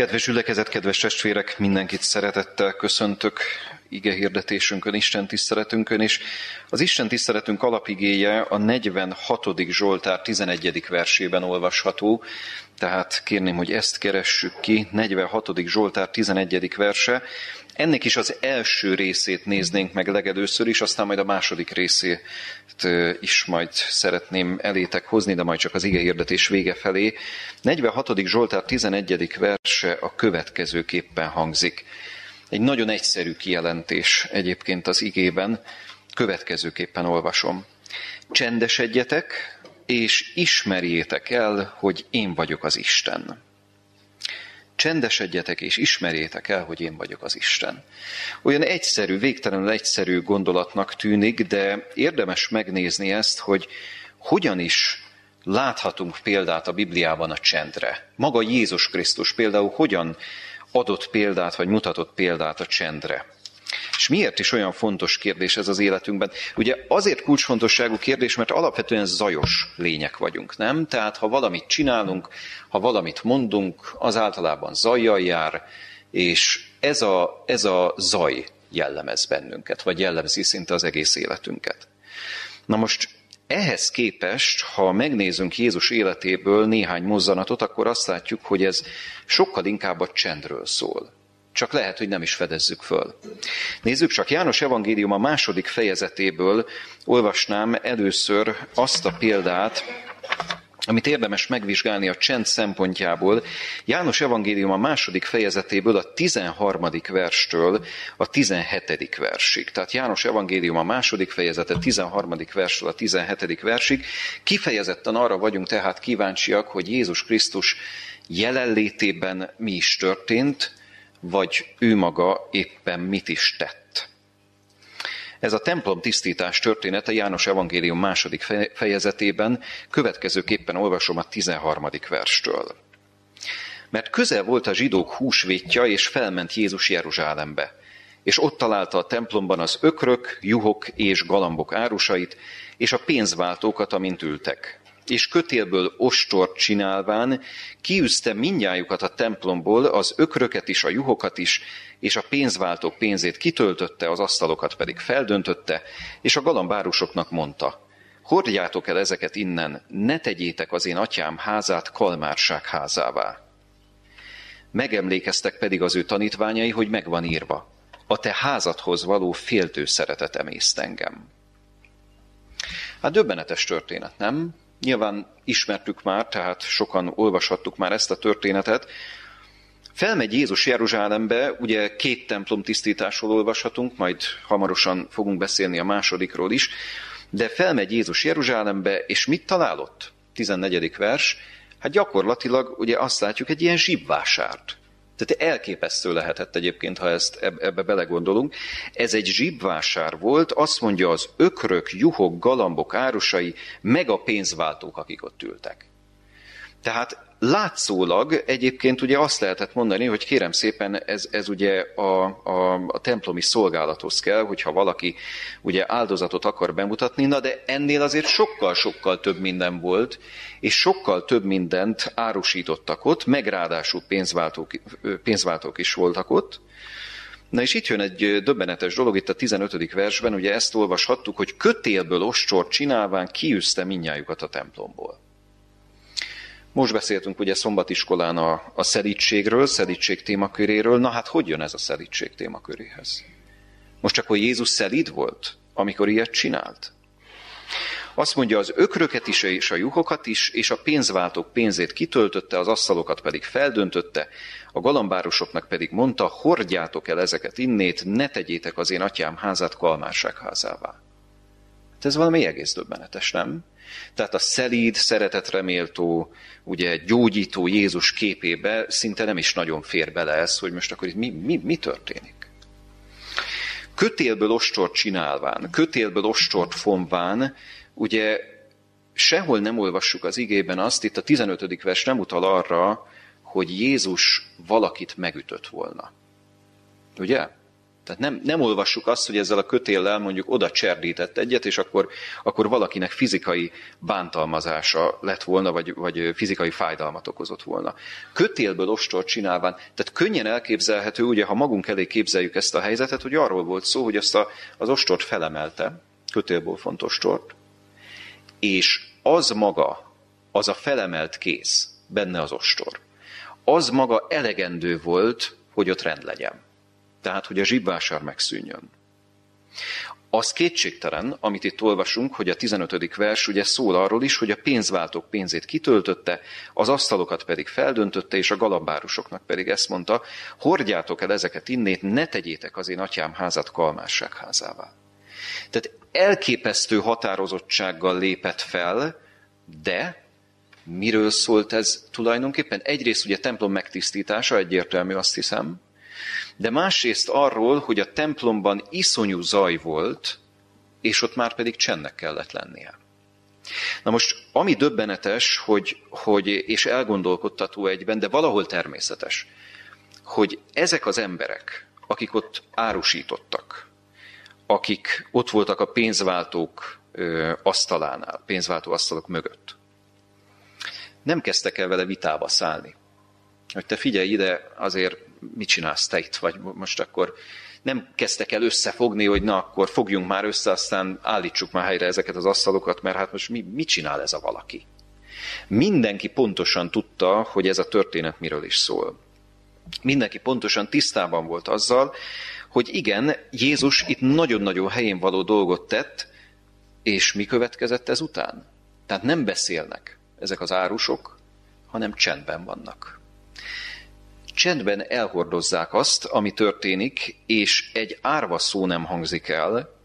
Kedves ülekezet, kedves testvérek, mindenkit szeretettel köszöntök ige hirdetésünkön, Isten tiszteletünkön, és az Isten tiszteletünk alapigéje a 46. Zsoltár 11. versében olvasható, tehát kérném, hogy ezt keressük ki, 46. Zsoltár 11. verse. Ennek is az első részét néznénk meg legelőször is, aztán majd a második részét is majd szeretném elétek hozni, de majd csak az ige hirdetés vége felé. 46. Zsoltár 11. verse a következőképpen hangzik. Egy nagyon egyszerű kijelentés egyébként az igében, következőképpen olvasom. Csendesedjetek, és ismerjétek el, hogy én vagyok az Isten. Csendesedjetek és ismerjétek el, hogy én vagyok az Isten. Olyan egyszerű, végtelenül egyszerű gondolatnak tűnik, de érdemes megnézni ezt, hogy hogyan is láthatunk példát a Bibliában a csendre. Maga Jézus Krisztus például hogyan adott példát, vagy mutatott példát a csendre. És miért is olyan fontos kérdés ez az életünkben? Ugye azért kulcsfontosságú kérdés, mert alapvetően zajos lények vagyunk, nem? Tehát ha valamit csinálunk, ha valamit mondunk, az általában zajjal jár, és ez a, ez a zaj jellemez bennünket, vagy jellemzi szinte az egész életünket. Na most ehhez képest, ha megnézünk Jézus életéből néhány mozzanatot, akkor azt látjuk, hogy ez sokkal inkább a csendről szól. Csak lehet, hogy nem is fedezzük föl. Nézzük csak, János evangélium a második fejezetéből olvasnám először azt a példát, amit érdemes megvizsgálni a csend szempontjából, János evangélium a második fejezetéből a 13. verstől a 17. versig. Tehát János evangélium a második fejezete 13. verstől a 17. versig. Kifejezetten arra vagyunk tehát kíváncsiak, hogy Jézus Krisztus jelenlétében mi is történt, vagy ő maga éppen mit is tett. Ez a templom tisztítás története János evangélium második fejezetében következőképpen olvasom a 13. verstől. Mert közel volt a zsidók húsvétja, és felment Jézus Jeruzsálembe. És ott találta a templomban az ökrök, juhok és galambok árusait, és a pénzváltókat, amint ültek és kötélből ostort csinálván kiűzte mindjájukat a templomból, az ökröket is, a juhokat is, és a pénzváltók pénzét kitöltötte, az asztalokat pedig feldöntötte, és a galambárusoknak mondta, hordjátok el ezeket innen, ne tegyétek az én atyám házát kalmárság házává. Megemlékeztek pedig az ő tanítványai, hogy megvan írva, a te házadhoz való féltő szeretet emészt engem. Hát döbbenetes történet, nem? Nyilván ismertük már, tehát sokan olvashattuk már ezt a történetet. Felmegy Jézus Jeruzsálembe, ugye két templom tisztításról olvashatunk, majd hamarosan fogunk beszélni a másodikról is, de felmegy Jézus Jeruzsálembe, és mit találott? 14. vers. Hát gyakorlatilag ugye azt látjuk, egy ilyen zsibvásárt. Tehát elképesztő lehetett egyébként, ha ezt ebbe belegondolunk. Ez egy zsibvásár volt, azt mondja az ökrök, juhok, galambok árusai, meg a pénzváltók, akik ott ültek. Tehát látszólag egyébként ugye azt lehetett mondani, hogy kérem szépen ez, ez ugye a, a, a templomi szolgálathoz kell, hogyha valaki ugye áldozatot akar bemutatni, na de ennél azért sokkal-sokkal több minden volt, és sokkal több mindent árusítottak ott, meg ráadásul pénzváltók, pénzváltók is voltak ott. Na és itt jön egy döbbenetes dolog, itt a 15. versben, ugye ezt olvashattuk, hogy kötélből ostort csinálván kiűzte minnyájukat a templomból. Most beszéltünk ugye szombatiskolán a, a szelítségről, szelítség témaköréről. Na hát hogy jön ez a szelítség témaköréhez? Most csak, hogy Jézus szelíd volt, amikor ilyet csinált? Azt mondja, az ökröket is és a juhokat is, és a pénzváltók pénzét kitöltötte, az asztalokat pedig feldöntötte, a galambárosoknak pedig mondta, hordjátok el ezeket innét, ne tegyétek az én atyám házát kalmárság házává. Hát ez valami egész döbbenetes, nem? Tehát a szelíd, szeretetreméltó, ugye gyógyító Jézus képébe szinte nem is nagyon fér bele ez, hogy most akkor itt mi, mi, mi történik. Kötélből ostort csinálván, kötélből ostort fonván, ugye sehol nem olvassuk az igében azt, itt a 15. vers nem utal arra, hogy Jézus valakit megütött volna. Ugye? Tehát nem, nem olvassuk azt, hogy ezzel a kötéllel mondjuk oda cserdített egyet, és akkor, akkor valakinek fizikai bántalmazása lett volna, vagy, vagy fizikai fájdalmat okozott volna. Kötélből ostort csinálván, tehát könnyen elképzelhető, ugye, ha magunk elé képzeljük ezt a helyzetet, hogy arról volt szó, hogy azt a, az ostort felemelte, kötélből fontos tort, és az maga, az a felemelt kész, benne az ostor, az maga elegendő volt, hogy ott rend legyen. Tehát, hogy a zsibvásár megszűnjön. Az kétségtelen, amit itt olvasunk, hogy a 15. vers ugye szól arról is, hogy a pénzváltók pénzét kitöltötte, az asztalokat pedig feldöntötte, és a galambárusoknak pedig ezt mondta, hordjátok el ezeket innét, ne tegyétek az én atyám házat kalmásság házává. Tehát elképesztő határozottsággal lépett fel, de miről szólt ez tulajdonképpen? Egyrészt ugye templom megtisztítása, egyértelmű azt hiszem, de másrészt arról, hogy a templomban iszonyú zaj volt, és ott már pedig csendnek kellett lennie. Na most, ami döbbenetes, hogy, hogy, és elgondolkodtató egyben, de valahol természetes, hogy ezek az emberek, akik ott árusítottak, akik ott voltak a pénzváltók asztalánál, pénzváltó asztalok mögött, nem kezdtek el vele vitába szállni. Hogy te figyelj ide, azért mit csinálsz te itt, vagy most akkor nem kezdtek el összefogni, hogy na akkor fogjunk már össze, aztán állítsuk már helyre ezeket az asztalokat, mert hát most mi, mit csinál ez a valaki? Mindenki pontosan tudta, hogy ez a történet miről is szól. Mindenki pontosan tisztában volt azzal, hogy igen, Jézus itt nagyon-nagyon helyén való dolgot tett, és mi következett ezután? Tehát nem beszélnek ezek az árusok, hanem csendben vannak csendben elhordozzák azt, ami történik, és egy árva szó nem hangzik el,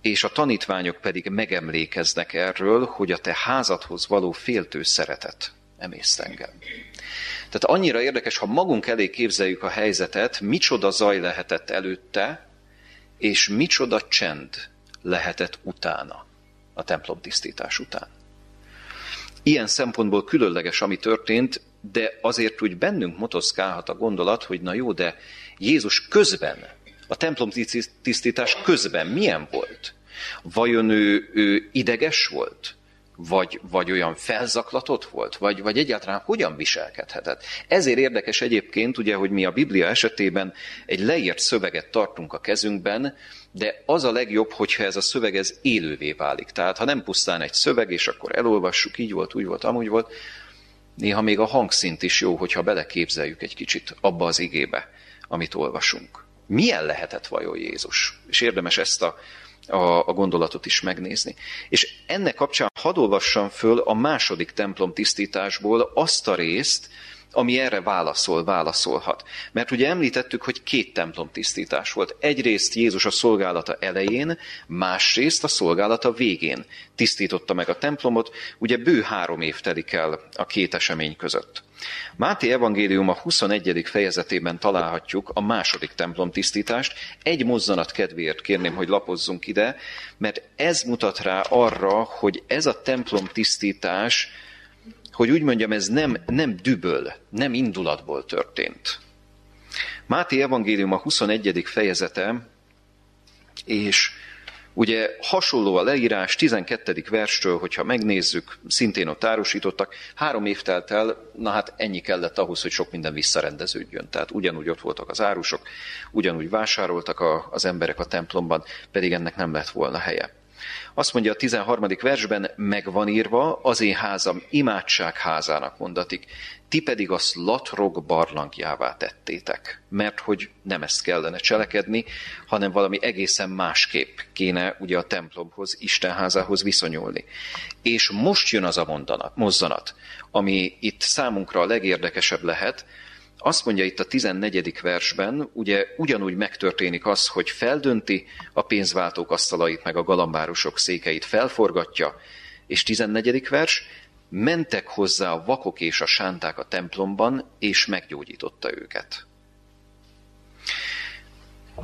és a tanítványok pedig megemlékeznek erről, hogy a te házadhoz való féltő szeretet emészt engem. Tehát annyira érdekes, ha magunk elé képzeljük a helyzetet, micsoda zaj lehetett előtte, és micsoda csend lehetett utána, a templom tisztítás után. Ilyen szempontból különleges, ami történt, de azért úgy bennünk motoszkálhat a gondolat, hogy na jó, de Jézus közben, a templom tisztítás közben milyen volt? Vajon ő, ő ideges volt? Vagy, vagy olyan felzaklatott volt? Vagy, vagy egyáltalán hogyan viselkedhetett? Ezért érdekes egyébként, ugye, hogy mi a Biblia esetében egy leírt szöveget tartunk a kezünkben, de az a legjobb, hogyha ez a szöveg ez élővé válik. Tehát ha nem pusztán egy szöveg, és akkor elolvassuk, így volt, úgy volt, amúgy volt, Néha még a hangszint is jó, hogyha beleképzeljük egy kicsit abba az igébe, amit olvasunk. Milyen lehetett vajon Jézus? És érdemes ezt a, a, a gondolatot is megnézni. És ennek kapcsán hadd olvassam föl a második templom tisztításból azt a részt, ami erre válaszol, válaszolhat. Mert ugye említettük, hogy két templom tisztítás volt. Egyrészt Jézus a szolgálata elején, másrészt a szolgálata végén tisztította meg a templomot, ugye bő három év telik el a két esemény között. Máté evangélium a 21. fejezetében találhatjuk a második templom tisztítást. Egy mozzanat kedvéért kérném, hogy lapozzunk ide, mert ez mutat rá arra, hogy ez a templom tisztítás hogy úgy mondjam, ez nem, nem düböl, nem indulatból történt. Máté evangélium a 21. fejezete, és ugye hasonló a leírás, 12. verstől, hogyha megnézzük, szintén ott árusítottak, három év telt el, na hát ennyi kellett ahhoz, hogy sok minden visszarendeződjön. Tehát ugyanúgy ott voltak az árusok, ugyanúgy vásároltak a, az emberek a templomban, pedig ennek nem lett volna helye. Azt mondja a 13. versben, megvan írva, az én házam imádság házának mondatik, ti pedig azt latrog barlangjává tettétek, mert hogy nem ezt kellene cselekedni, hanem valami egészen másképp kéne ugye a templomhoz, Istenházához viszonyulni. És most jön az a mondanat, mozzanat, ami itt számunkra a legérdekesebb lehet, azt mondja itt a 14. versben, ugye ugyanúgy megtörténik az, hogy feldönti a pénzváltók asztalait, meg a galambárusok székeit felforgatja, és 14. vers, mentek hozzá a vakok és a sánták a templomban, és meggyógyította őket.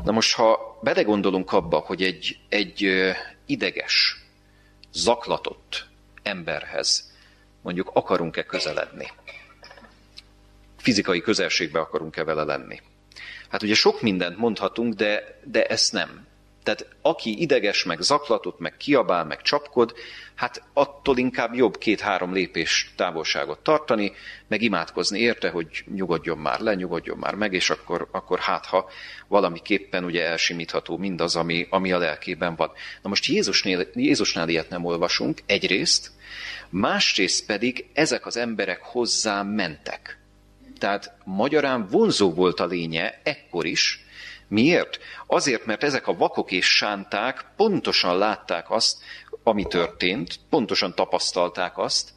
Na most, ha belegondolunk abba, hogy egy, egy ideges, zaklatott emberhez mondjuk akarunk-e közeledni, fizikai közelségbe akarunk-e vele lenni. Hát ugye sok mindent mondhatunk, de, de ezt nem. Tehát aki ideges, meg zaklatott, meg kiabál, meg csapkod, hát attól inkább jobb két-három lépés távolságot tartani, meg imádkozni érte, hogy nyugodjon már le, nyugodjon már meg, és akkor, akkor hát ha valamiképpen ugye elsimítható mindaz, ami, ami a lelkében van. Na most Jézusnél, Jézusnál ilyet nem olvasunk, egyrészt, másrészt pedig ezek az emberek hozzá mentek. Tehát magyarán vonzó volt a lénye ekkor is, Miért? Azért, mert ezek a vakok és sánták pontosan látták azt, ami történt, pontosan tapasztalták azt,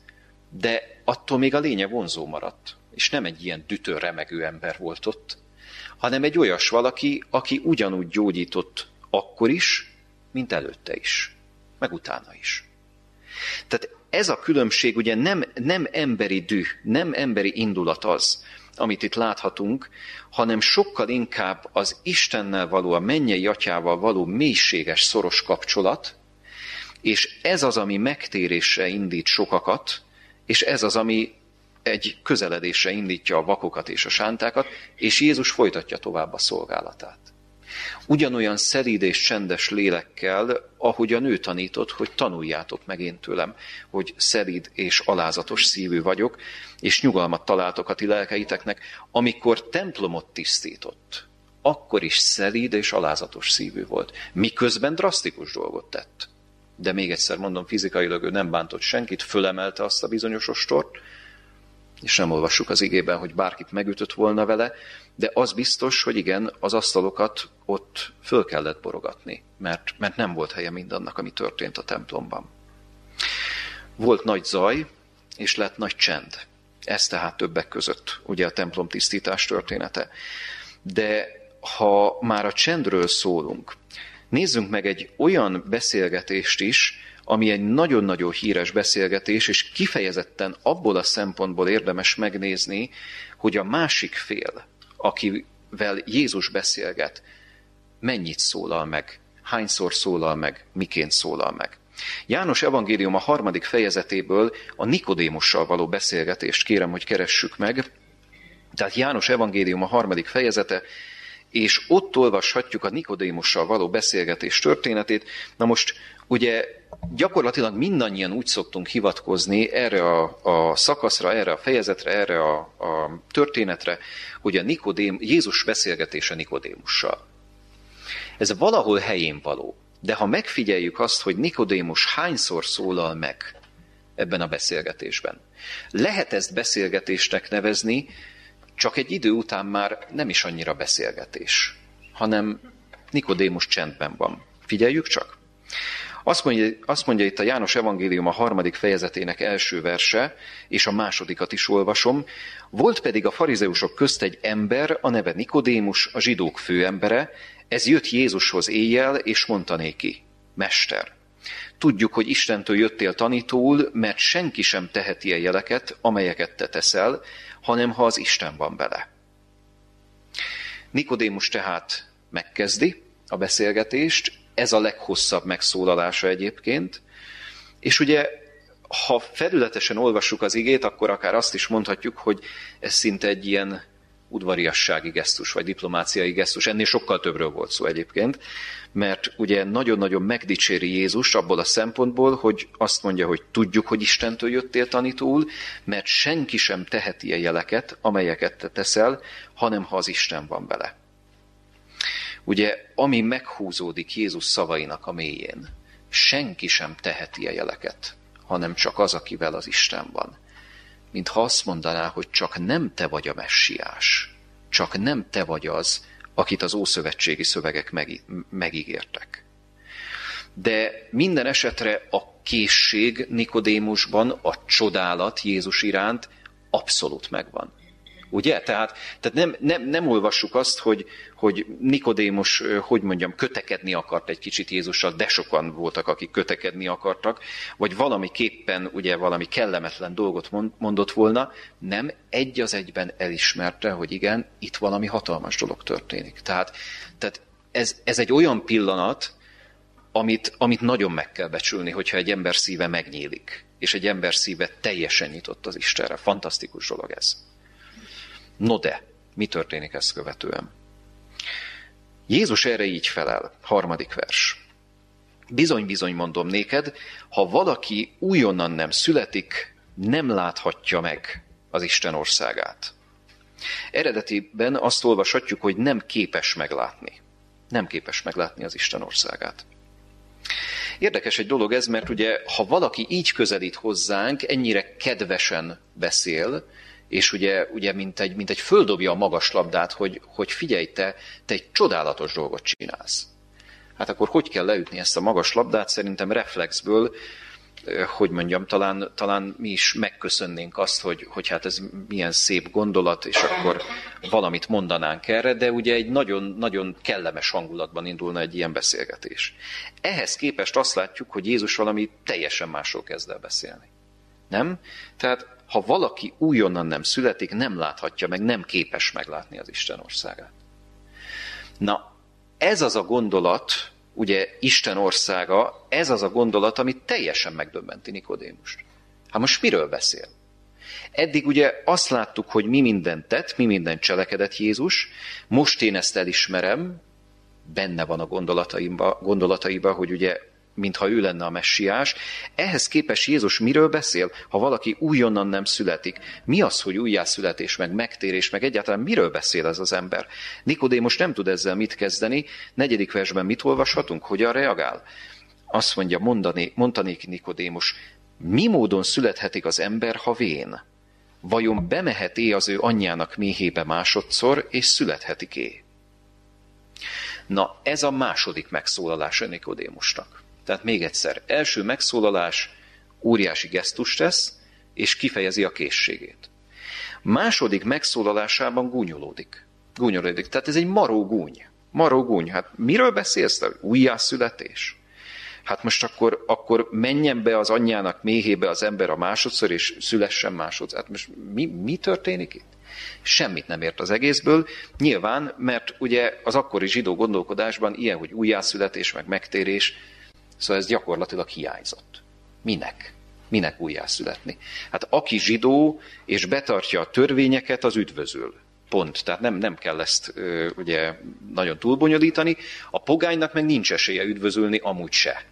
de attól még a lénye vonzó maradt. És nem egy ilyen dütő, remegő ember volt ott, hanem egy olyas valaki, aki ugyanúgy gyógyított akkor is, mint előtte is, meg utána is. Tehát ez a különbség ugye nem, nem emberi düh, nem emberi indulat az, amit itt láthatunk, hanem sokkal inkább az Istennel való, a mennyei atyával való mélységes, szoros kapcsolat, és ez az, ami megtérésre indít sokakat, és ez az, ami egy közeledésre indítja a vakokat és a sántákat, és Jézus folytatja tovább a szolgálatát. Ugyanolyan szelíd és csendes lélekkel, ahogy a nő tanított, hogy tanuljátok meg én tőlem, hogy szelíd és alázatos szívű vagyok, és nyugalmat találtok a ti lelkeiteknek, amikor templomot tisztított, akkor is szelíd és alázatos szívű volt, miközben drasztikus dolgot tett. De még egyszer mondom, fizikailag ő nem bántott senkit, fölemelte azt a bizonyos ostort, és nem olvassuk az igében, hogy bárkit megütött volna vele, de az biztos, hogy igen, az asztalokat ott föl kellett borogatni, mert, mert nem volt helye mindannak, ami történt a templomban. Volt nagy zaj, és lett nagy csend. Ez tehát többek között ugye a templom tisztítás története. De ha már a csendről szólunk, nézzünk meg egy olyan beszélgetést is, ami egy nagyon-nagyon híres beszélgetés, és kifejezetten abból a szempontból érdemes megnézni, hogy a másik fél, akivel Jézus beszélget, mennyit szólal meg, hányszor szólal meg, miként szólal meg. János evangélium a harmadik fejezetéből a Nikodémussal való beszélgetést kérem, hogy keressük meg. Tehát János evangélium a harmadik fejezete, és ott olvashatjuk a Nikodémussal való beszélgetés történetét. Na most ugye gyakorlatilag mindannyian úgy szoktunk hivatkozni erre a, a szakaszra, erre a fejezetre, erre a, a történetre, hogy a Nikodém, Jézus beszélgetése Nikodémussal. Ez valahol helyén való. De ha megfigyeljük azt, hogy Nikodémus hányszor szólal meg ebben a beszélgetésben, lehet ezt beszélgetésnek nevezni, csak egy idő után már nem is annyira beszélgetés, hanem Nikodémus csendben van. Figyeljük csak! Azt mondja, azt mondja itt a János Evangélium a harmadik fejezetének első verse, és a másodikat is olvasom. Volt pedig a farizeusok közt egy ember, a neve Nikodémus, a zsidók főembere, ez jött Jézushoz éjjel, és mondta néki, Mester, tudjuk, hogy Istentől jöttél tanítóul, mert senki sem teheti a jeleket, amelyeket te teszel, hanem ha az Isten van vele. Nikodémus tehát megkezdi a beszélgetést, ez a leghosszabb megszólalása egyébként, és ugye ha felületesen olvassuk az igét, akkor akár azt is mondhatjuk, hogy ez szinte egy ilyen udvariassági gesztus, vagy diplomáciai gesztus. Ennél sokkal többről volt szó egyébként, mert ugye nagyon-nagyon megdicséri Jézus abból a szempontból, hogy azt mondja, hogy tudjuk, hogy Istentől jöttél tanítól, mert senki sem teheti a jeleket, amelyeket te teszel, hanem ha az Isten van vele. Ugye, ami meghúzódik Jézus szavainak a mélyén, senki sem teheti a jeleket, hanem csak az, akivel az Isten van mintha azt mondaná, hogy csak nem te vagy a messiás, csak nem te vagy az, akit az ószövetségi szövegek megígértek. De minden esetre a készség Nikodémusban, a csodálat Jézus iránt abszolút megvan. Ugye? Tehát, tehát nem, nem, nem olvassuk azt, hogy, hogy Nikodémus, hogy mondjam, kötekedni akart egy kicsit Jézussal, de sokan voltak, akik kötekedni akartak, vagy valamiképpen ugye valami kellemetlen dolgot mondott volna, nem egy az egyben elismerte, hogy igen, itt valami hatalmas dolog történik. Tehát, tehát ez, ez egy olyan pillanat, amit, amit nagyon meg kell becsülni, hogyha egy ember szíve megnyílik, és egy ember szíve teljesen nyitott az Istenre. Fantasztikus dolog ez. No de, mi történik ezt követően? Jézus erre így felel, harmadik vers. Bizony, bizony mondom néked, ha valaki újonnan nem születik, nem láthatja meg az Isten országát. Eredetiben azt olvashatjuk, hogy nem képes meglátni. Nem képes meglátni az Isten országát. Érdekes egy dolog ez, mert ugye, ha valaki így közelít hozzánk, ennyire kedvesen beszél, és ugye, ugye mint, egy, mint egy földobja a magas labdát, hogy, hogy figyelj, te, te egy csodálatos dolgot csinálsz. Hát akkor hogy kell leütni ezt a magas labdát? Szerintem reflexből hogy mondjam, talán, talán mi is megköszönnénk azt, hogy, hogy hát ez milyen szép gondolat, és akkor valamit mondanánk erre, de ugye egy nagyon, nagyon kellemes hangulatban indulna egy ilyen beszélgetés. Ehhez képest azt látjuk, hogy Jézus valami teljesen másról kezd el beszélni. Nem? Tehát ha valaki újonnan nem születik, nem láthatja meg, nem képes meglátni az Isten országát. Na, ez az a gondolat, ugye Isten országa, ez az a gondolat, ami teljesen megdöbbenti Nikodémust. Hát most miről beszél? Eddig ugye azt láttuk, hogy mi mindent tett, mi mindent cselekedett Jézus, most én ezt elismerem, benne van a gondolataiba, gondolataiba hogy ugye mintha ő lenne a messiás. Ehhez képest Jézus miről beszél, ha valaki újonnan nem születik? Mi az, hogy újjászületés, meg megtérés, meg egyáltalán miről beszél ez az ember? Nikodémus nem tud ezzel mit kezdeni. Negyedik versben mit olvashatunk? Hogyan reagál? Azt mondja, mondani, mondanék Nikodémus, mi módon születhetik az ember, ha vén? Vajon bemehet-é az ő anyjának méhébe másodszor, és születhetik-é? Na, ez a második megszólalása Nikodémusnak. Tehát még egyszer, első megszólalás óriási gesztust tesz, és kifejezi a készségét. Második megszólalásában gúnyolódik. Gúnyolódik. Tehát ez egy maró gúny. Maró gúny. Hát miről beszélsz te? Újjászületés? Hát most akkor, akkor menjen be az anyjának méhébe az ember a másodszor, és szülessen másodszor. Hát most mi, mi történik itt? Semmit nem ért az egészből. Nyilván, mert ugye az akkori zsidó gondolkodásban ilyen, hogy újjászületés, meg megtérés, Szóval ez gyakorlatilag hiányzott. Minek? Minek újjászületni? Hát aki zsidó és betartja a törvényeket, az üdvözül. Pont. Tehát nem, nem kell ezt ö, ugye nagyon túlbonyolítani. A pogánynak meg nincs esélye üdvözülni, amúgy se.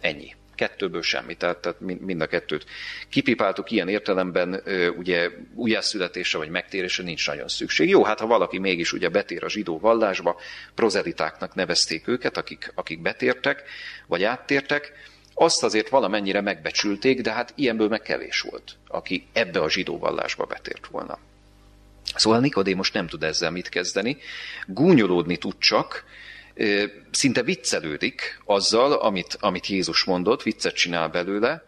Ennyi. Kettőből semmi, tehát, tehát mind a kettőt kipipáltuk ilyen értelemben, ugye újjászületésre vagy megtérésre nincs nagyon szükség. Jó, hát ha valaki mégis ugye betér a zsidó vallásba, prozelitáknak nevezték őket, akik, akik betértek, vagy áttértek, azt azért valamennyire megbecsülték, de hát ilyenből meg kevés volt, aki ebbe a zsidó vallásba betért volna. Szóval Nikodémus nem tud ezzel mit kezdeni, gúnyolódni tud csak, szinte viccelődik azzal, amit, amit Jézus mondott, viccet csinál belőle,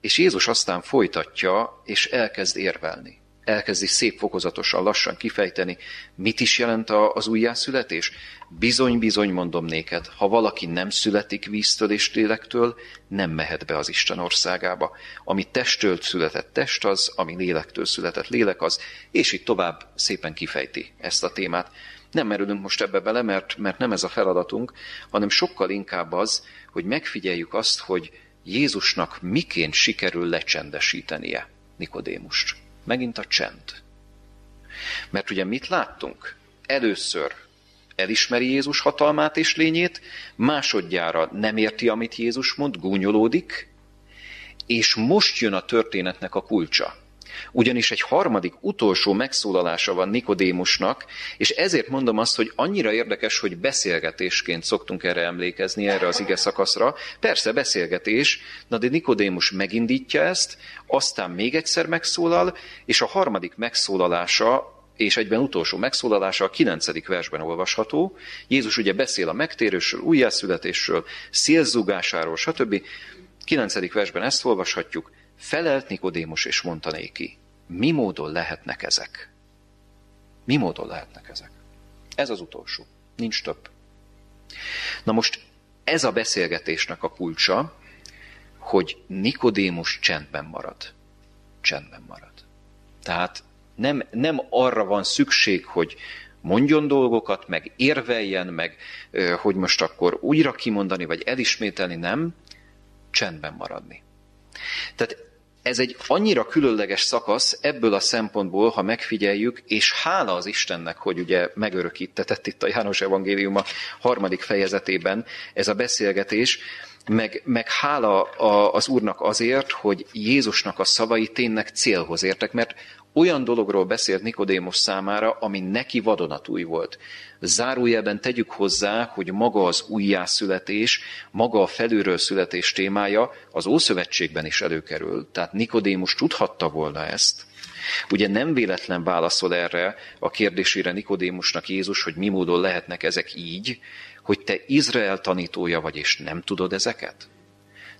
és Jézus aztán folytatja, és elkezd érvelni. Elkezdi szép fokozatosan, lassan kifejteni, mit is jelent az újjászületés. Bizony, bizony mondom néked, ha valaki nem születik víztől és lélektől, nem mehet be az Isten országába. Ami testtől született test az, ami lélektől született lélek az, és itt tovább szépen kifejti ezt a témát. Nem merülünk most ebbe bele, mert, mert nem ez a feladatunk, hanem sokkal inkább az, hogy megfigyeljük azt, hogy Jézusnak miként sikerül lecsendesítenie Nikodémust. Megint a csend. Mert ugye mit láttunk? Először elismeri Jézus hatalmát és lényét, másodjára nem érti, amit Jézus mond, gúnyolódik, és most jön a történetnek a kulcsa. Ugyanis egy harmadik, utolsó megszólalása van Nikodémusnak, és ezért mondom azt, hogy annyira érdekes, hogy beszélgetésként szoktunk erre emlékezni, erre az ige szakaszra. Persze beszélgetés, na de Nikodémus megindítja ezt, aztán még egyszer megszólal, és a harmadik megszólalása és egyben utolsó megszólalása a kilencedik versben olvasható. Jézus ugye beszél a megtérősről, újjászületésről, szélzúgásáról, stb. Kilencedik versben ezt olvashatjuk. Felelt Nikodémus és mondta néki, mi módon lehetnek ezek? Mi módon lehetnek ezek? Ez az utolsó. Nincs több. Na most ez a beszélgetésnek a kulcsa, hogy Nikodémus csendben marad. Csendben marad. Tehát nem, nem arra van szükség, hogy mondjon dolgokat, meg érveljen, meg hogy most akkor újra kimondani, vagy elismételni, nem, csendben maradni. Tehát ez egy annyira különleges szakasz ebből a szempontból, ha megfigyeljük, és hála az Istennek, hogy ugye megörökítetett itt a János Evangélium a harmadik fejezetében ez a beszélgetés, meg, meg hála az Úrnak azért, hogy Jézusnak a szavai tényleg célhoz értek, mert olyan dologról beszélt Nikodémus számára, ami neki vadonatúj volt. Zárójelben tegyük hozzá, hogy maga az újjászületés, maga a felülről születés témája az Ószövetségben is előkerül. Tehát Nikodémus tudhatta volna ezt. Ugye nem véletlen válaszol erre a kérdésére Nikodémusnak Jézus, hogy mi módon lehetnek ezek így, hogy te Izrael tanítója vagy, és nem tudod ezeket?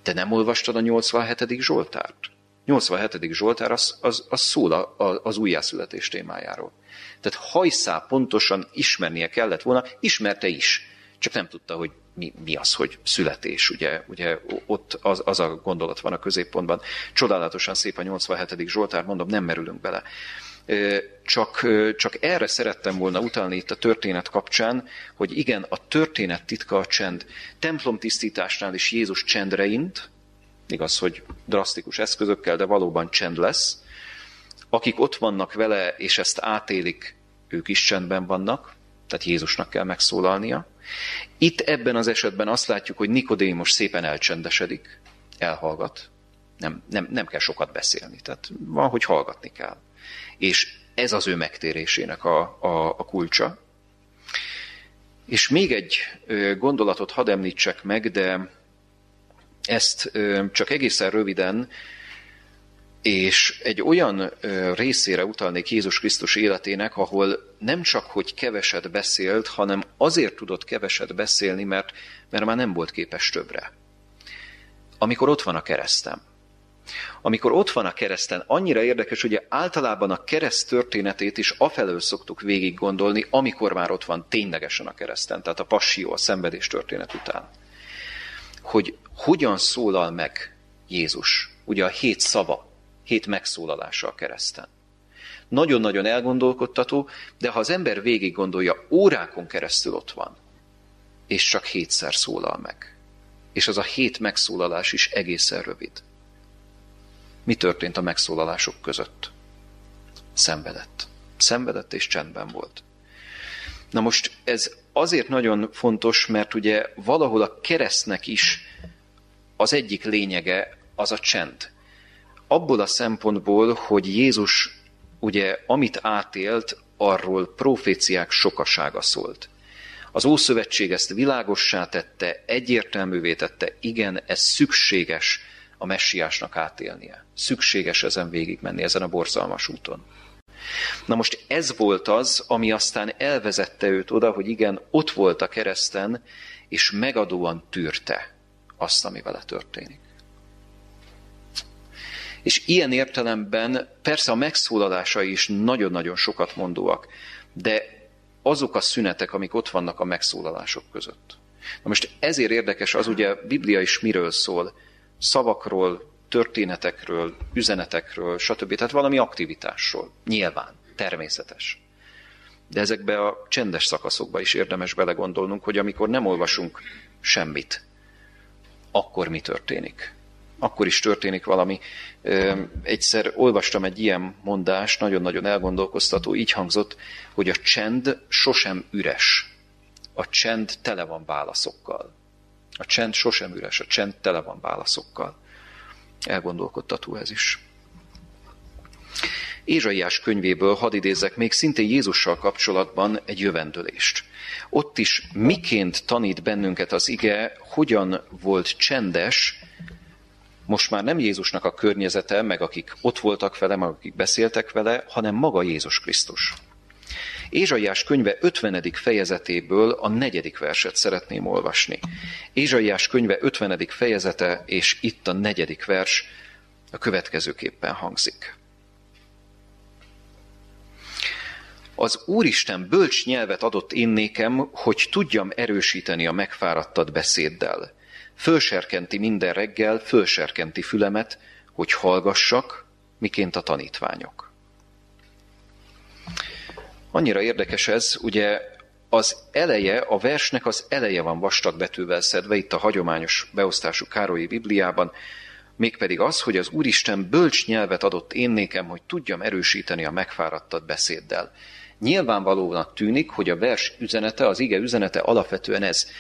Te nem olvastad a 87. Zsoltárt? 87. Zsoltár az, az, az szól a, az újjászületés témájáról. Tehát hajszá pontosan ismernie kellett volna, ismerte is, csak nem tudta, hogy mi, mi az, hogy születés. Ugye, ugye ott az, az a gondolat van a középpontban. Csodálatosan szép a 87. Zsoltár, mondom, nem merülünk bele. Csak, csak erre szerettem volna utalni itt a történet kapcsán, hogy igen, a történet titka a csend. Templom tisztításnál is Jézus csendre int, igaz, hogy drasztikus eszközökkel, de valóban csend lesz. Akik ott vannak vele, és ezt átélik, ők is csendben vannak, tehát Jézusnak kell megszólalnia. Itt ebben az esetben azt látjuk, hogy Nikodémus szépen elcsendesedik, elhallgat. Nem, nem, nem kell sokat beszélni, tehát van, hogy hallgatni kell. És ez az ő megtérésének a, a, a kulcsa. És még egy gondolatot hadd említsek meg, de ezt csak egészen röviden, és egy olyan részére utalnék Jézus Krisztus életének, ahol nem csak, hogy keveset beszélt, hanem azért tudott keveset beszélni, mert, mert már nem volt képes többre. Amikor ott van a keresztem. Amikor ott van a kereszten, annyira érdekes, hogy általában a kereszt történetét is afelől szoktuk végig gondolni, amikor már ott van ténylegesen a kereszten, tehát a passió, a szenvedés történet után. Hogy hogyan szólal meg Jézus, ugye a hét szava, hét megszólalása a kereszten. Nagyon-nagyon elgondolkodtató, de ha az ember végig gondolja, órákon keresztül ott van, és csak hétszer szólal meg. És az a hét megszólalás is egészen rövid. Mi történt a megszólalások között? Szenvedett. Szenvedett és csendben volt. Na most ez azért nagyon fontos, mert ugye valahol a keresztnek is az egyik lényege az a csend. Abból a szempontból, hogy Jézus ugye amit átélt, arról proféciák sokasága szólt. Az Ószövetség ezt világossá tette, egyértelművé tette, igen, ez szükséges a messiásnak átélnie. Szükséges ezen végigmenni, ezen a borzalmas úton. Na most ez volt az, ami aztán elvezette őt oda, hogy igen, ott volt a kereszten, és megadóan tűrte azt, ami vele történik. És ilyen értelemben persze a megszólalásai is nagyon-nagyon sokat mondóak, de azok a szünetek, amik ott vannak a megszólalások között. Na most ezért érdekes az, ugye a Biblia is miről szól, szavakról, történetekről, üzenetekről, stb. Tehát valami aktivitásról. Nyilván, természetes. De ezekbe a csendes szakaszokba is érdemes belegondolnunk, hogy amikor nem olvasunk semmit, akkor mi történik? Akkor is történik valami. Egyszer olvastam egy ilyen mondást, nagyon-nagyon elgondolkoztató, így hangzott, hogy a csend sosem üres. A csend tele van válaszokkal. A csend sosem üres, a csend tele van válaszokkal. Elgondolkodtató ez is. Ézsaiás könyvéből hadd idézek még szintén Jézussal kapcsolatban egy jövendőlést. Ott is miként tanít bennünket az ige, hogyan volt csendes, most már nem Jézusnak a környezete, meg akik ott voltak vele, meg akik beszéltek vele, hanem maga Jézus Krisztus. Ézsaiás könyve 50. fejezetéből a negyedik verset szeretném olvasni. Ézsaiás könyve 50. fejezete, és itt a negyedik vers a következőképpen hangzik. Az Úristen bölcs nyelvet adott én nékem, hogy tudjam erősíteni a megfáradtat beszéddel. Fölserkenti minden reggel, fölserkenti fülemet, hogy hallgassak, miként a tanítványok. Annyira érdekes ez, ugye az eleje, a versnek az eleje van vastag betűvel szedve, itt a hagyományos beosztású Károlyi Bibliában, mégpedig az, hogy az Úristen bölcs nyelvet adott én nékem, hogy tudjam erősíteni a megfáradtat beszéddel. Nyilvánvalónak tűnik, hogy a vers üzenete, az ige üzenete alapvetően ez,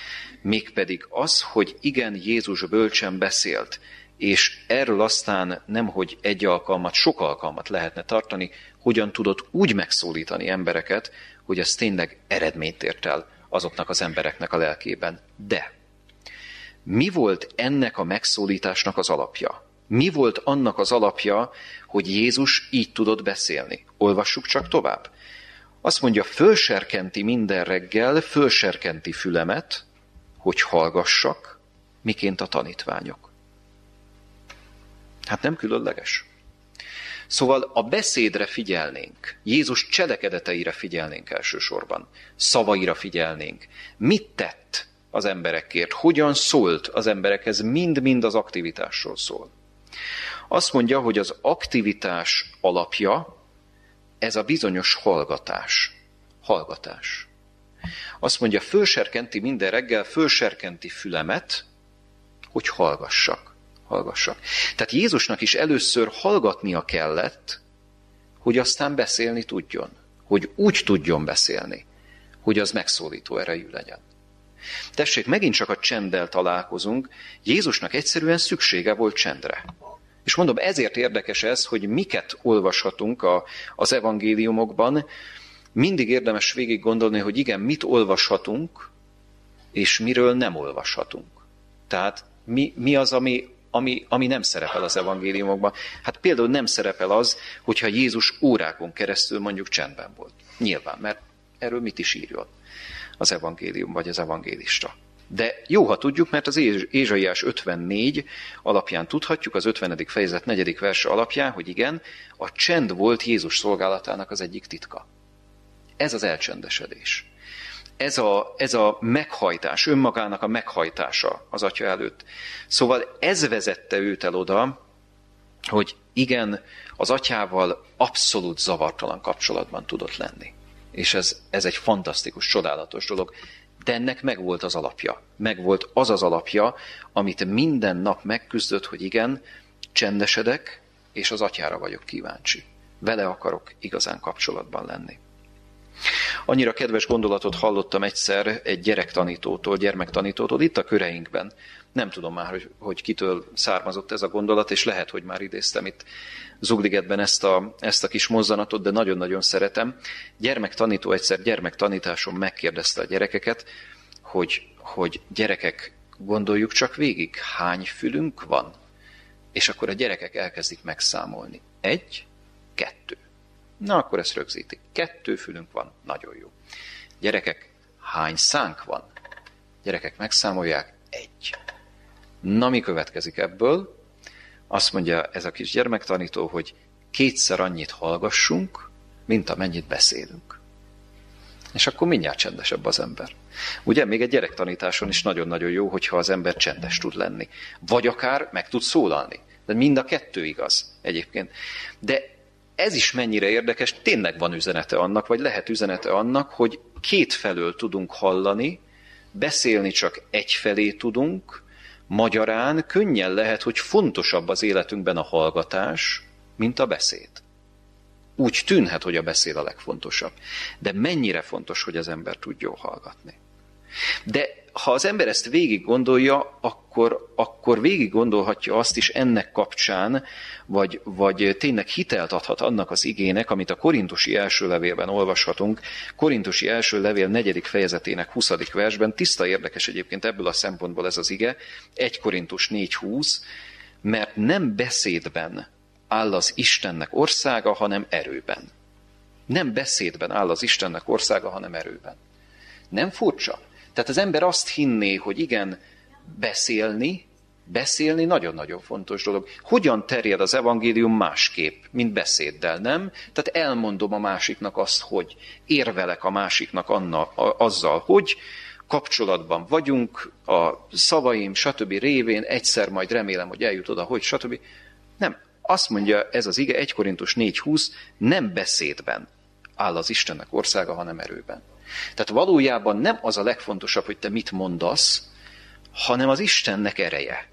mégpedig az, hogy igen, Jézus bölcsen beszélt, és erről aztán nem, hogy egy alkalmat, sok alkalmat lehetne tartani, hogyan tudott úgy megszólítani embereket, hogy ez tényleg eredményt ért el azoknak az embereknek a lelkében. De mi volt ennek a megszólításnak az alapja? Mi volt annak az alapja, hogy Jézus így tudott beszélni? Olvassuk csak tovább. Azt mondja, fölserkenti minden reggel, fölserkenti fülemet, hogy hallgassak, miként a tanítványok. Hát nem különleges. Szóval a beszédre figyelnénk, Jézus cselekedeteire figyelnénk elsősorban, szavaira figyelnénk. Mit tett az emberekért, hogyan szólt az emberekhez, mind-mind az aktivitásról szól. Azt mondja, hogy az aktivitás alapja ez a bizonyos hallgatás. Hallgatás. Azt mondja, fölserkenti minden reggel, fölserkenti fülemet, hogy hallgassak. Hallgassak. Tehát Jézusnak is először hallgatnia kellett, hogy aztán beszélni tudjon. Hogy úgy tudjon beszélni, hogy az megszólító erejű legyen. Tessék, megint csak a csenddel találkozunk. Jézusnak egyszerűen szüksége volt csendre. És mondom, ezért érdekes ez, hogy miket olvashatunk a, az evangéliumokban. Mindig érdemes végig gondolni, hogy igen, mit olvashatunk, és miről nem olvashatunk. Tehát mi, mi az, ami, ami, ami nem szerepel az evangéliumokban. Hát például nem szerepel az, hogyha Jézus órákon keresztül mondjuk csendben volt. Nyilván, mert erről mit is írjon az evangélium vagy az evangélista. De jó, ha tudjuk, mert az Ézsaiás 54 alapján tudhatjuk, az 50. fejezet 4. verse alapján, hogy igen, a csend volt Jézus szolgálatának az egyik titka. Ez az elcsendesedés. Ez a, ez a meghajtás, önmagának a meghajtása az atya előtt. Szóval ez vezette őt el oda, hogy igen, az atyával abszolút zavartalan kapcsolatban tudott lenni. És ez, ez egy fantasztikus, csodálatos dolog de ennek megvolt az alapja. Megvolt az az alapja, amit minden nap megküzdött, hogy igen, csendesedek, és az atyára vagyok kíváncsi. Vele akarok igazán kapcsolatban lenni. Annyira kedves gondolatot hallottam egyszer egy gyerektanítótól, gyermektanítótól itt a köreinkben. Nem tudom már, hogy, hogy kitől származott ez a gondolat, és lehet, hogy már idéztem itt Zugligetben ezt a, ezt a kis mozzanatot, de nagyon-nagyon szeretem. Gyermektanító egyszer gyermektanításon megkérdezte a gyerekeket, hogy, hogy gyerekek, gondoljuk csak végig, hány fülünk van? És akkor a gyerekek elkezdik megszámolni. Egy, kettő. Na, akkor ezt rögzítik. Kettő fülünk van, nagyon jó. Gyerekek, hány szánk van? Gyerekek megszámolják, egy. Na, mi következik ebből? Azt mondja ez a kis gyermektanító, hogy kétszer annyit hallgassunk, mint amennyit beszélünk. És akkor mindjárt csendesebb az ember. Ugye, még egy gyerektanításon is nagyon-nagyon jó, hogyha az ember csendes tud lenni. Vagy akár meg tud szólalni. De mind a kettő igaz egyébként. De ez is mennyire érdekes, tényleg van üzenete annak, vagy lehet üzenete annak, hogy két felől tudunk hallani, beszélni csak egyfelé tudunk, Magyarán könnyen lehet, hogy fontosabb az életünkben a hallgatás, mint a beszéd. Úgy tűnhet, hogy a beszéd a legfontosabb. De mennyire fontos, hogy az ember tudjon hallgatni. De ha az ember ezt végig gondolja, akkor, akkor végig gondolhatja azt is ennek kapcsán, vagy, vagy tényleg hitelt adhat annak az igének, amit a Korintusi első levélben olvashatunk. Korintusi első levél negyedik fejezetének 20. versben, tiszta érdekes egyébként ebből a szempontból ez az ige, 1 Korintus 4.20, mert nem beszédben áll az Istennek országa, hanem erőben. Nem beszédben áll az Istennek országa, hanem erőben. Nem furcsa? Tehát az ember azt hinné, hogy igen, beszélni, beszélni nagyon-nagyon fontos dolog. Hogyan terjed az evangélium másképp, mint beszéddel, nem? Tehát elmondom a másiknak azt, hogy érvelek a másiknak anna, a, azzal, hogy kapcsolatban vagyunk, a szavaim, stb. révén, egyszer majd remélem, hogy eljut oda, hogy stb. Nem. Azt mondja ez az ige, 1 Korintus 4.20, nem beszédben áll az Istennek országa, hanem erőben. Tehát valójában nem az a legfontosabb, hogy te mit mondasz, hanem az Istennek ereje.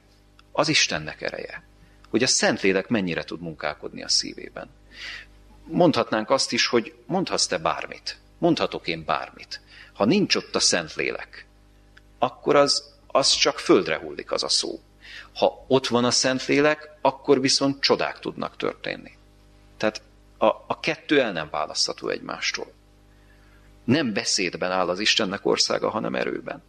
Az Istennek ereje. hogy a Szentlélek mennyire tud munkálkodni a szívében. Mondhatnánk azt is, hogy mondhatsz te bármit. Mondhatok én bármit. Ha nincs ott a Szentlélek, akkor az, az csak földre hullik az a szó. Ha ott van a Szentlélek, akkor viszont csodák tudnak történni. Tehát a, a kettő el nem választható egymástól. Nem beszédben áll az Istennek országa, hanem erőben.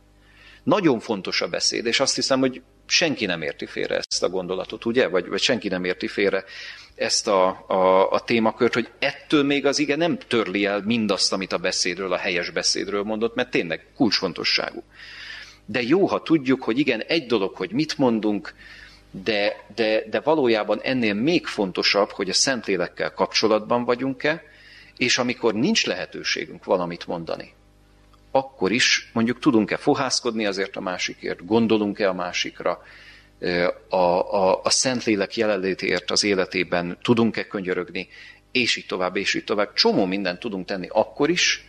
Nagyon fontos a beszéd, és azt hiszem, hogy senki nem érti félre ezt a gondolatot, ugye? Vagy, vagy senki nem érti félre ezt a, a, a témakört, hogy ettől még az ige nem törli el mindazt, amit a beszédről, a helyes beszédről mondott, mert tényleg kulcsfontosságú. De jó, ha tudjuk, hogy igen, egy dolog, hogy mit mondunk, de, de, de valójában ennél még fontosabb, hogy a Szentlélekkel kapcsolatban vagyunk-e, és amikor nincs lehetőségünk valamit mondani, akkor is mondjuk tudunk-e fohászkodni azért a másikért, gondolunk-e a másikra, a, a, a Szentlélek jelenlétért az életében tudunk-e könyörögni, és így tovább, és így tovább. Csomó mindent tudunk tenni akkor is,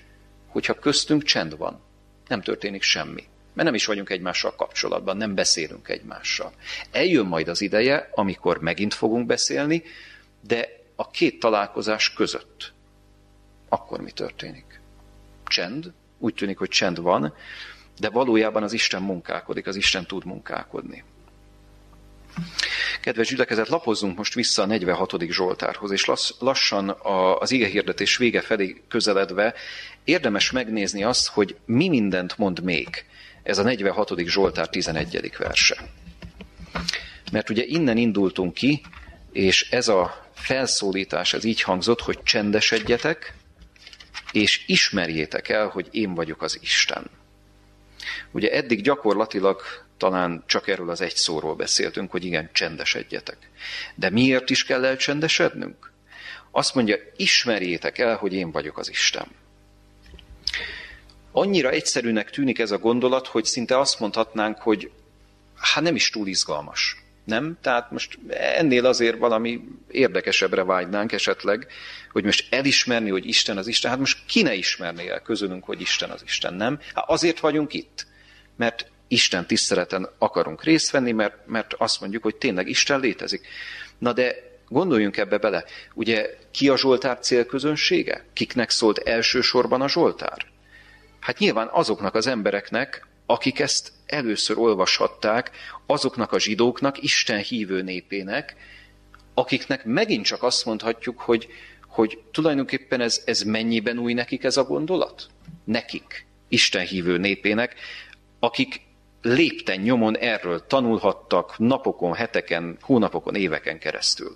hogyha köztünk csend van. Nem történik semmi. Mert nem is vagyunk egymással kapcsolatban, nem beszélünk egymással. Eljön majd az ideje, amikor megint fogunk beszélni, de a két találkozás között. Akkor mi történik? Csend, úgy tűnik, hogy csend van, de valójában az Isten munkálkodik, az Isten tud munkálkodni. Kedves gyülekezet, lapozzunk most vissza a 46. Zsoltárhoz, és lassan az ige hirdetés vége felé közeledve érdemes megnézni azt, hogy mi mindent mond még ez a 46. Zsoltár 11. verse. Mert ugye innen indultunk ki, és ez a felszólítás, ez így hangzott, hogy csendesedjetek, és ismerjétek el, hogy én vagyok az Isten. Ugye eddig gyakorlatilag talán csak erről az egy szóról beszéltünk, hogy igen, csendesedjetek. De miért is kell elcsendesednünk? Azt mondja, ismerjétek el, hogy én vagyok az Isten. Annyira egyszerűnek tűnik ez a gondolat, hogy szinte azt mondhatnánk, hogy hát nem is túl izgalmas. Nem? Tehát most ennél azért valami érdekesebbre vágynánk esetleg, hogy most elismerni, hogy Isten az Isten. Hát most ki ne ismerné el közülünk, hogy Isten az Isten, nem? Hát azért vagyunk itt, mert Isten tiszteleten akarunk részt venni, mert, mert azt mondjuk, hogy tényleg Isten létezik. Na de gondoljunk ebbe bele. Ugye ki a Zsoltár célközönsége? Kiknek szólt elsősorban a Zsoltár? Hát nyilván azoknak az embereknek, akik ezt először olvashatták, azoknak a zsidóknak, Isten hívő népének, akiknek megint csak azt mondhatjuk, hogy, hogy tulajdonképpen ez, ez mennyiben új nekik ez a gondolat? Nekik, Isten hívő népének, akik lépten nyomon erről tanulhattak napokon, heteken, hónapokon, éveken keresztül.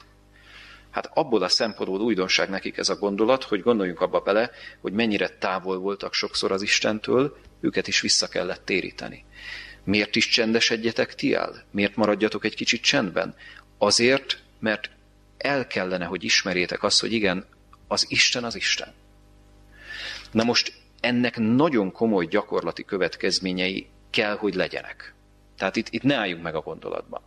Hát abból a szempontból újdonság nekik ez a gondolat, hogy gondoljunk abba bele, hogy mennyire távol voltak sokszor az Istentől, őket is vissza kellett téríteni. Miért is csendesedjetek ti el? Miért maradjatok egy kicsit csendben? Azért, mert el kellene, hogy ismerjétek azt, hogy igen, az Isten az Isten. Na most ennek nagyon komoly gyakorlati következményei kell, hogy legyenek. Tehát itt, itt ne álljunk meg a gondolatban.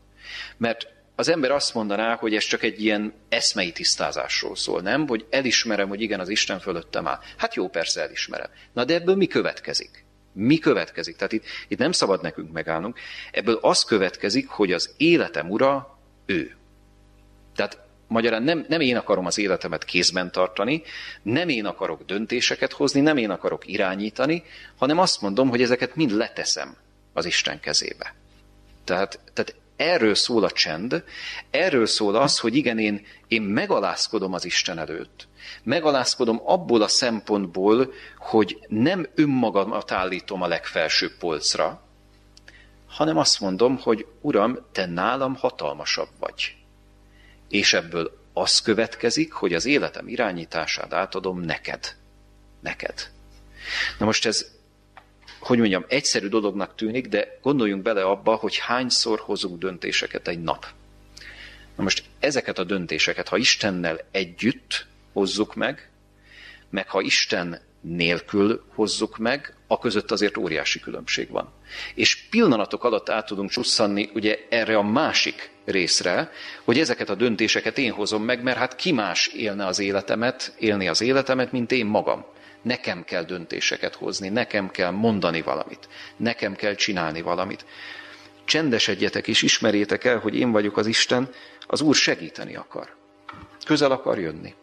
Mert az ember azt mondaná, hogy ez csak egy ilyen eszmei tisztázásról szól, nem? Hogy elismerem, hogy igen, az Isten fölöttem áll. Hát jó, persze elismerem. Na de ebből mi következik? Mi következik? Tehát itt, itt nem szabad nekünk megállnunk. Ebből az következik, hogy az életem ura ő. Tehát magyarán nem, nem én akarom az életemet kézben tartani, nem én akarok döntéseket hozni, nem én akarok irányítani, hanem azt mondom, hogy ezeket mind leteszem az Isten kezébe. Tehát, tehát erről szól a csend, erről szól az, hogy igen, én, én megalázkodom az Isten előtt. Megalázkodom abból a szempontból, hogy nem önmagamat állítom a legfelsőbb polcra, hanem azt mondom, hogy Uram, te nálam hatalmasabb vagy. És ebből az következik, hogy az életem irányítását átadom neked. Neked. Na most ez hogy mondjam, egyszerű dolognak tűnik, de gondoljunk bele abba, hogy hányszor hozunk döntéseket egy nap. Na most ezeket a döntéseket, ha Istennel együtt hozzuk meg, meg ha Isten nélkül hozzuk meg, a között azért óriási különbség van. És pillanatok alatt át tudunk csusszanni ugye erre a másik részre, hogy ezeket a döntéseket én hozom meg, mert hát ki más élne az életemet, élni az életemet, mint én magam. Nekem kell döntéseket hozni, nekem kell mondani valamit, nekem kell csinálni valamit. Csendesedjetek és ismerjétek el, hogy én vagyok az Isten, Az Úr segíteni akar. Közel akar jönni.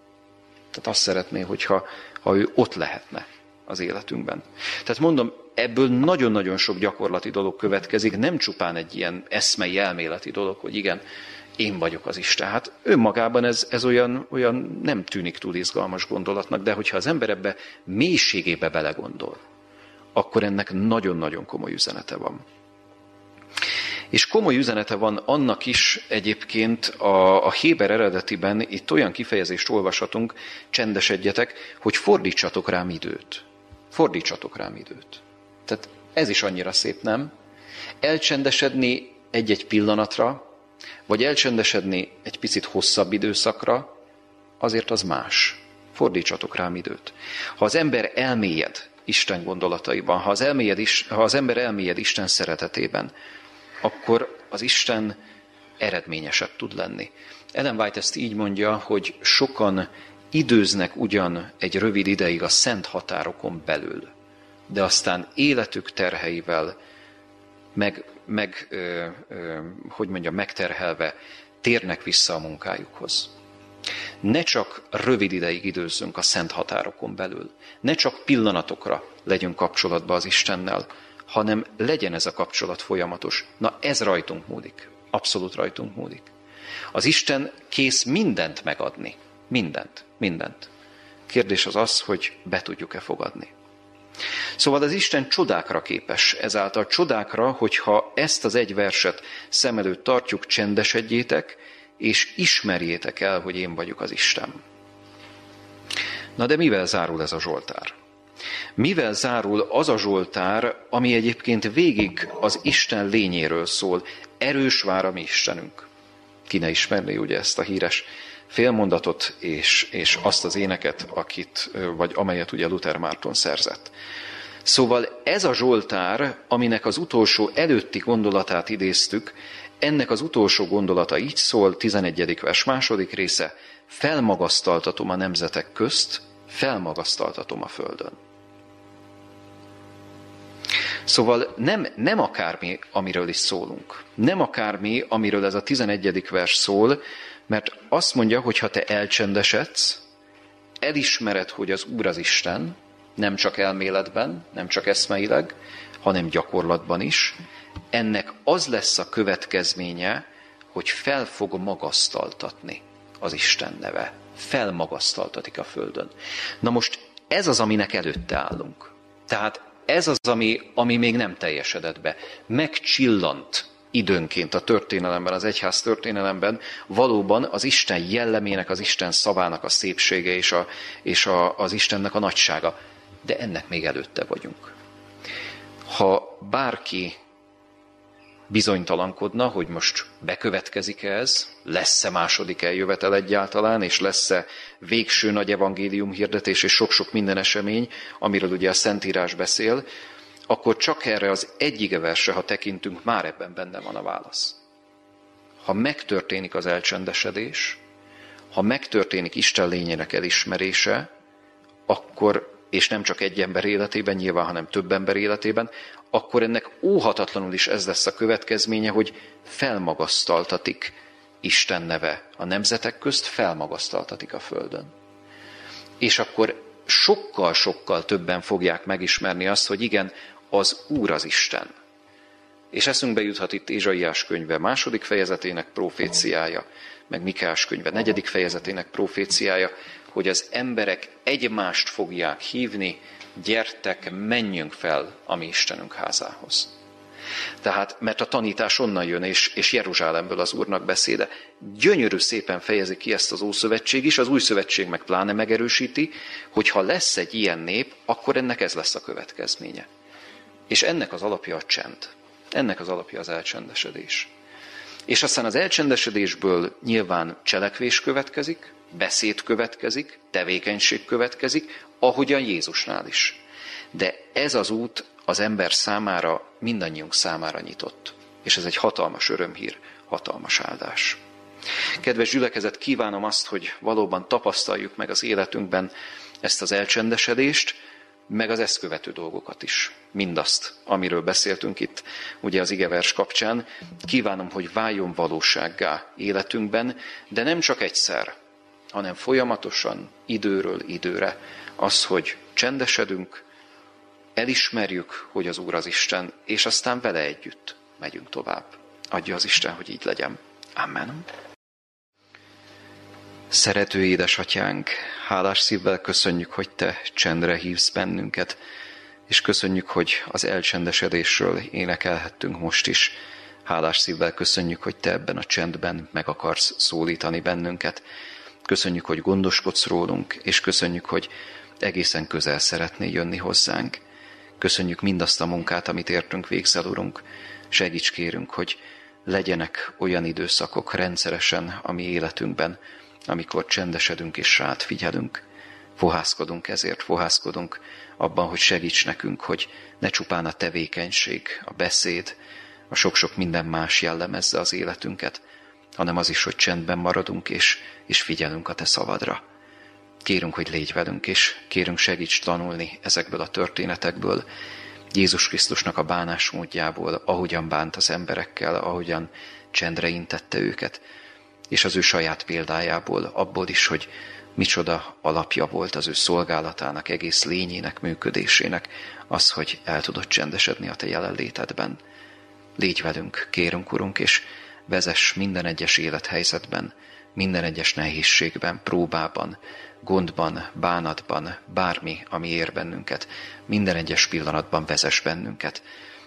Tehát azt szeretné, hogyha ha ő ott lehetne az életünkben. Tehát mondom, ebből nagyon-nagyon sok gyakorlati dolog következik, nem csupán egy ilyen eszmei elméleti dolog, hogy igen, én vagyok az Isten. Hát önmagában ez, ez olyan, olyan nem tűnik túl izgalmas gondolatnak, de hogyha az ember ebbe mélységébe belegondol, akkor ennek nagyon-nagyon komoly üzenete van. És komoly üzenete van annak is egyébként a, a Héber eredetiben, itt olyan kifejezést olvashatunk, csendesedjetek, hogy fordítsatok rám időt. Fordítsatok rám időt. Tehát ez is annyira szép, nem? Elcsendesedni egy-egy pillanatra, vagy elcsendesedni egy picit hosszabb időszakra, azért az más. Fordítsatok rám időt. Ha az ember elmélyed Isten gondolataiban, ha az, elmélyed, ha az ember elmélyed Isten szeretetében, akkor az Isten eredményesebb tud lenni. Ellen White ezt így mondja, hogy sokan időznek ugyan egy rövid ideig a szent határokon belül, de aztán életük terheivel, meg, meg ö, ö, hogy mondja, megterhelve térnek vissza a munkájukhoz. Ne csak rövid ideig időzzünk a szent határokon belül, ne csak pillanatokra legyünk kapcsolatban az Istennel, hanem legyen ez a kapcsolat folyamatos. Na ez rajtunk múlik. Abszolút rajtunk múlik. Az Isten kész mindent megadni. Mindent. Mindent. Kérdés az az, hogy be tudjuk-e fogadni. Szóval az Isten csodákra képes, ezáltal csodákra, hogyha ezt az egy verset szem előtt tartjuk, csendesedjétek, és ismerjétek el, hogy én vagyok az Isten. Na de mivel zárul ez a Zsoltár? Mivel zárul az a Zsoltár, ami egyébként végig az Isten lényéről szól, erős vár a mi Istenünk. Ki ne ismerné ugye ezt a híres félmondatot és, és azt az éneket, akit, vagy amelyet ugye Luther Márton szerzett. Szóval ez a Zsoltár, aminek az utolsó előtti gondolatát idéztük, ennek az utolsó gondolata így szól, 11. vers második része, felmagasztaltatom a nemzetek közt, felmagasztaltatom a földön. Szóval nem, nem akármi, amiről is szólunk. Nem akármi, amiről ez a 11. vers szól, mert azt mondja, hogy ha te elcsendesedsz, elismered, hogy az Úr az Isten, nem csak elméletben, nem csak eszmeileg, hanem gyakorlatban is, ennek az lesz a következménye, hogy fel fog magasztaltatni az Isten neve. Felmagasztaltatik a Földön. Na most ez az, aminek előtte állunk. Tehát ez az, ami, ami még nem teljesedett be. Megcsillant időnként a történelemben, az egyház történelemben valóban az Isten jellemének, az Isten szavának a szépsége és, a, és a, az Istennek a nagysága. De ennek még előtte vagyunk. Ha bárki bizonytalankodna, hogy most bekövetkezik -e ez, lesz-e második eljövetel egyáltalán, és lesz-e végső nagy evangélium hirdetés és sok-sok minden esemény, amiről ugye a Szentírás beszél, akkor csak erre az egyige verse, ha tekintünk, már ebben benne van a válasz. Ha megtörténik az elcsendesedés, ha megtörténik Isten lényének elismerése, akkor, és nem csak egy ember életében nyilván, hanem több ember életében, akkor ennek óhatatlanul is ez lesz a következménye, hogy felmagasztaltatik Isten neve a nemzetek közt, felmagasztaltatik a földön. És akkor sokkal-sokkal többen fogják megismerni azt, hogy igen, az Úr az Isten. És eszünkbe juthat itt Ézsaiás könyve második fejezetének proféciája, meg Mikás könyve negyedik fejezetének proféciája, hogy az emberek egymást fogják hívni, gyertek, menjünk fel a mi Istenünk házához. Tehát, mert a tanítás onnan jön, és, és Jeruzsálemből az Úrnak beszéde. Gyönyörű szépen fejezi ki ezt az Ószövetség is, az Új Szövetség meg pláne megerősíti, hogy ha lesz egy ilyen nép, akkor ennek ez lesz a következménye. És ennek az alapja a csend. Ennek az alapja az elcsendesedés. És aztán az elcsendesedésből nyilván cselekvés következik, beszéd következik, tevékenység következik, ahogyan Jézusnál is. De ez az út az ember számára, mindannyiunk számára nyitott. És ez egy hatalmas örömhír, hatalmas áldás. Kedves gyülekezet, kívánom azt, hogy valóban tapasztaljuk meg az életünkben ezt az elcsendesedést, meg az ezt követő dolgokat is. Mindazt, amiről beszéltünk itt, ugye az igevers kapcsán, kívánom, hogy váljon valósággá életünkben, de nem csak egyszer, hanem folyamatosan, időről időre, az, hogy csendesedünk, elismerjük, hogy az Úr az Isten, és aztán vele együtt megyünk tovább. Adja az Isten, hogy így legyen. Amen. Szerető édesatyánk, hálás szívvel köszönjük, hogy Te csendre hívsz bennünket, és köszönjük, hogy az elcsendesedésről énekelhettünk most is. Hálás szívvel köszönjük, hogy Te ebben a csendben meg akarsz szólítani bennünket. Köszönjük, hogy gondoskodsz rólunk, és köszönjük, hogy egészen közel szeretnél jönni hozzánk. Köszönjük mindazt a munkát, amit értünk végzel, Urunk. Segíts kérünk, hogy legyenek olyan időszakok rendszeresen a mi életünkben, amikor csendesedünk és rád figyelünk. Fohászkodunk ezért, fohászkodunk abban, hogy segíts nekünk, hogy ne csupán a tevékenység, a beszéd, a sok-sok minden más jellemezze az életünket, hanem az is, hogy csendben maradunk és, és figyelünk a te szavadra. Kérünk, hogy légy velünk, és kérünk segíts tanulni ezekből a történetekből, Jézus Krisztusnak a bánásmódjából, ahogyan bánt az emberekkel, ahogyan csendre intette őket, és az ő saját példájából, abból is, hogy micsoda alapja volt az ő szolgálatának, egész lényének, működésének, az, hogy el tudott csendesedni a te jelenlétedben. Légy velünk, kérünk, Urunk, és vezess minden egyes élethelyzetben, minden egyes nehézségben, próbában, gondban, bánatban, bármi, ami ér bennünket, minden egyes pillanatban vezess bennünket.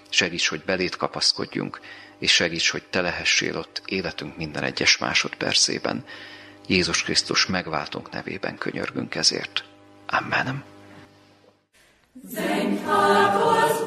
Segíts, hogy belét kapaszkodjunk, és segíts, hogy te lehessél ott életünk minden egyes másodpercében. Jézus Krisztus megváltunk nevében könyörgünk ezért. Amen. Zenk az